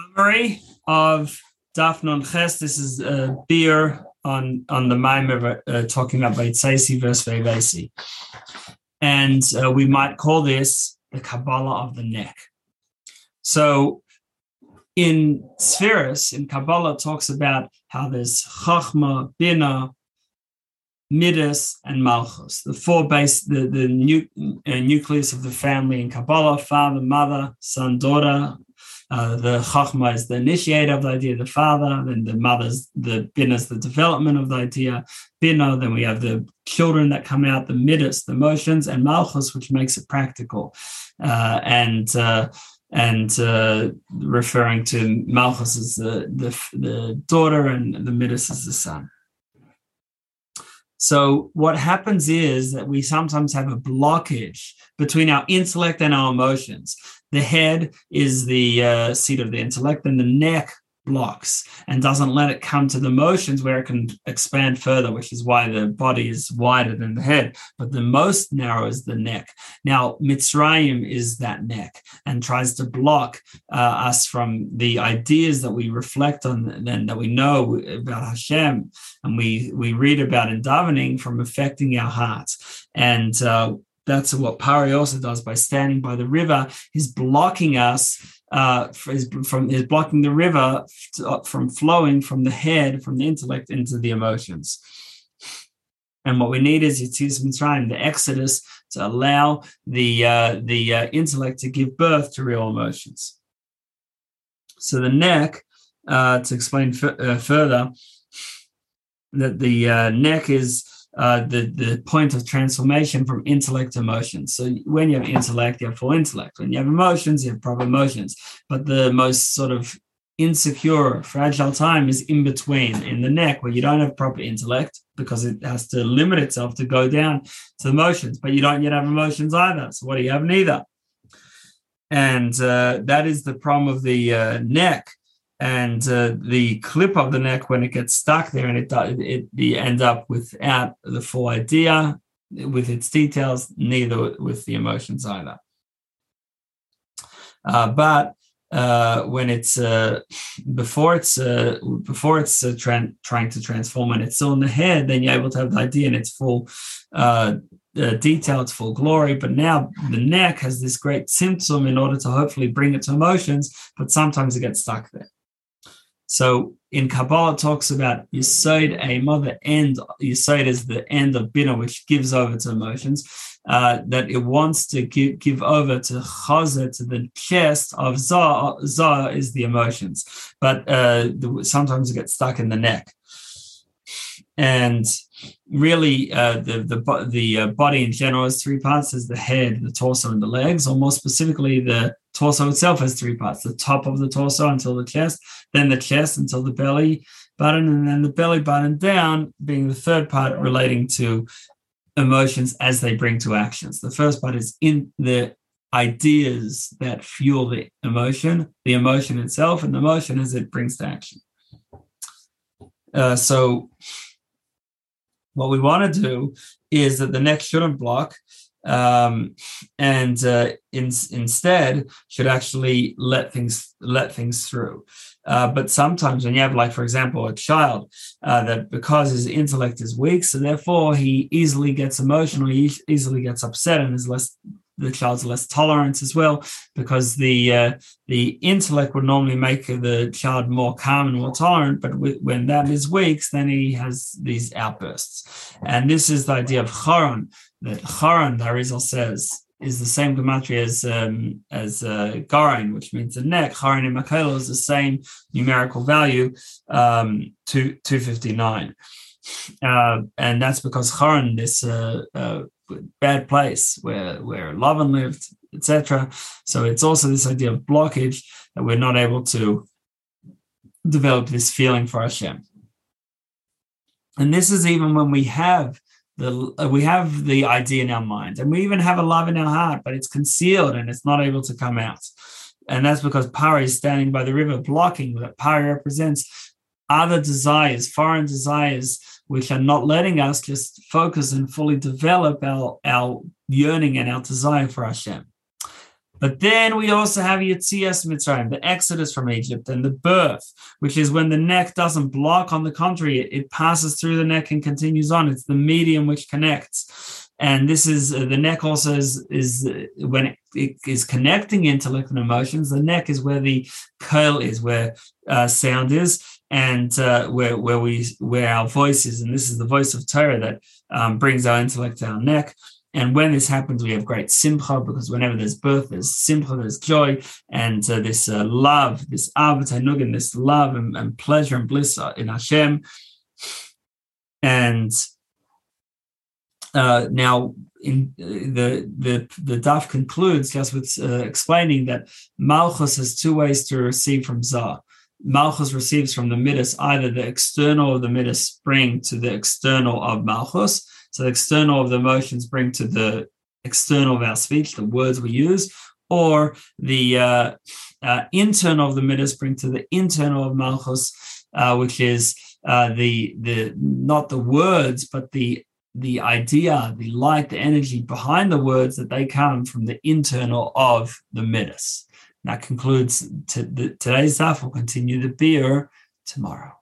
Summary of Daf Nun Ches. This is a biur on on the Maimer uh, talking about Vaitzaisi verse Vevesi. And uh, we might call this the Kabbalah of the neck. So in Spheres, in Kabbalah, talks about how there's Chachma, Bina, Midas, and Malchus, the four base, the, the nu- uh, nucleus of the family in Kabbalah, father, mother, son, daughter, uh, the chachma is the initiator of the idea, the father, then the mother's the bin is the development of the idea, bina, then we have the children that come out, the midas, the motions, and malchus, which makes it practical. Uh, and uh, and uh, referring to malchus as the, the, the daughter and the midas as the son. So what happens is that we sometimes have a blockage between our intellect and our emotions. The head is the uh, seat of the intellect, and the neck blocks and doesn't let it come to the motions where it can expand further, which is why the body is wider than the head. But the most narrow is the neck. Now, Mitzrayim is that neck and tries to block uh, us from the ideas that we reflect on and that we know about Hashem and we we read about in davening from affecting our hearts. And uh, that's what Pharaoh also does by standing by the river. He's blocking us uh, from is blocking the river uh, from flowing from the head, from the intellect into the emotions. And what we need is Yetzias Mitzrayim, the Exodus, to allow the uh, the uh, intellect to give birth to real emotions. So the neck, uh, to explain f- uh, further, that the uh, neck is uh, the the point of transformation from intellect to emotions. So when you have intellect, you have full intellect. When you have emotions, you have proper emotions. But the most sort of insecure, fragile time is in between in the neck, where you don't have proper intellect because it has to limit itself to go down to emotions, but you don't yet have emotions either. So what do you have? Neither. And uh, that is the problem of the uh, neck and uh, the clip of the neck when it gets stuck there and it it you end up without the full idea with its details neither with the emotions either. Uh, but uh, when it's uh, before it's uh, before it's uh, tra- trying to transform and it's still in the head then you're able to have the idea in its full detail its full glory. But now the neck has this great symptom in order to hopefully bring it to emotions but sometimes it gets stuck there so in Kabbalah talks about Yisod Ema, the end, Yisod is the end of Bina, which gives over to emotions, uh, that it wants to give, give over to Chaza, to the chest of Za. Za is the emotions, but uh, the, sometimes it gets stuck in the neck. And really, uh, the the the uh, body in general has three parts: is the head, the torso, and the legs. Or more specifically, the torso itself has three parts the top of the torso until the chest, then the chest until the belly button, and then the belly button down being the third part relating to emotions as they bring to actions. The first part is in the ideas that fuel the emotion, the emotion itself, and the emotion as it brings to action. Uh, so, what we want to do is that the neck shouldn't block um, and uh, in, instead should actually let things let things through. Uh, but sometimes when you have, like for example, a child uh, that because his intellect is weak, so therefore he easily gets emotional, he easily gets upset, and is less the child's less tolerant as well because the uh, the intellect would normally make the child more calm and more tolerant but w- when that is weak then he has these outbursts and this is the idea of charon that Haran, the Arizal says, is the same gematria as um, as uh, Garon, which means the neck. Haran in Makelo is the same numerical value, um, two two fifty nine, uh, and that's because Haran, this uh, uh, bad place where where Lavan lived, etc. So it's also this idea of blockage that we're not able to develop this feeling for Hashem. And this is even when we have the uh, we have the idea in our mind and we even have a love in our heart but it's concealed and it's not able to come out. And that's because Pharaoh is standing by the river blocking that Pharaoh represents. Other desires foreign desires which are not letting us just focus and fully develop our our yearning and our desire for Hashem But then we also have Yetzias Mitzrayim, the exodus from Egypt, and the birth, which is when the neck doesn't block. On the contrary, it, passes through the neck and continues on. It's the medium which connects. And this is uh, the neck also is, is uh, when it, it is connecting intellect and emotions. The neck is where the curl is, where uh, sound is, and uh, where where we where our voice is. And this is the voice of Torah that um, brings our intellect to our neck. And when this happens, we have great simcha because whenever there's birth, there's simcha, there's joy, and uh, this uh, love, this avat this love and, and, pleasure and bliss in Hashem. And uh, now, in uh, the the the daf concludes just with uh, explaining that Malchus has two ways to receive from Zah. Malchus receives from the Midas either the external of the Midas spring to the external of Malchus, so the external of the emotions bring to the external of our speech, the words we use, or the uh, uh, internal of the midas bring to the internal of malchus, uh, which is uh, the the not the words, but the the idea, the light, the energy behind the words that they come from the internal of the midas. That concludes t- the, today's stuff. We'll continue the biur tomorrow.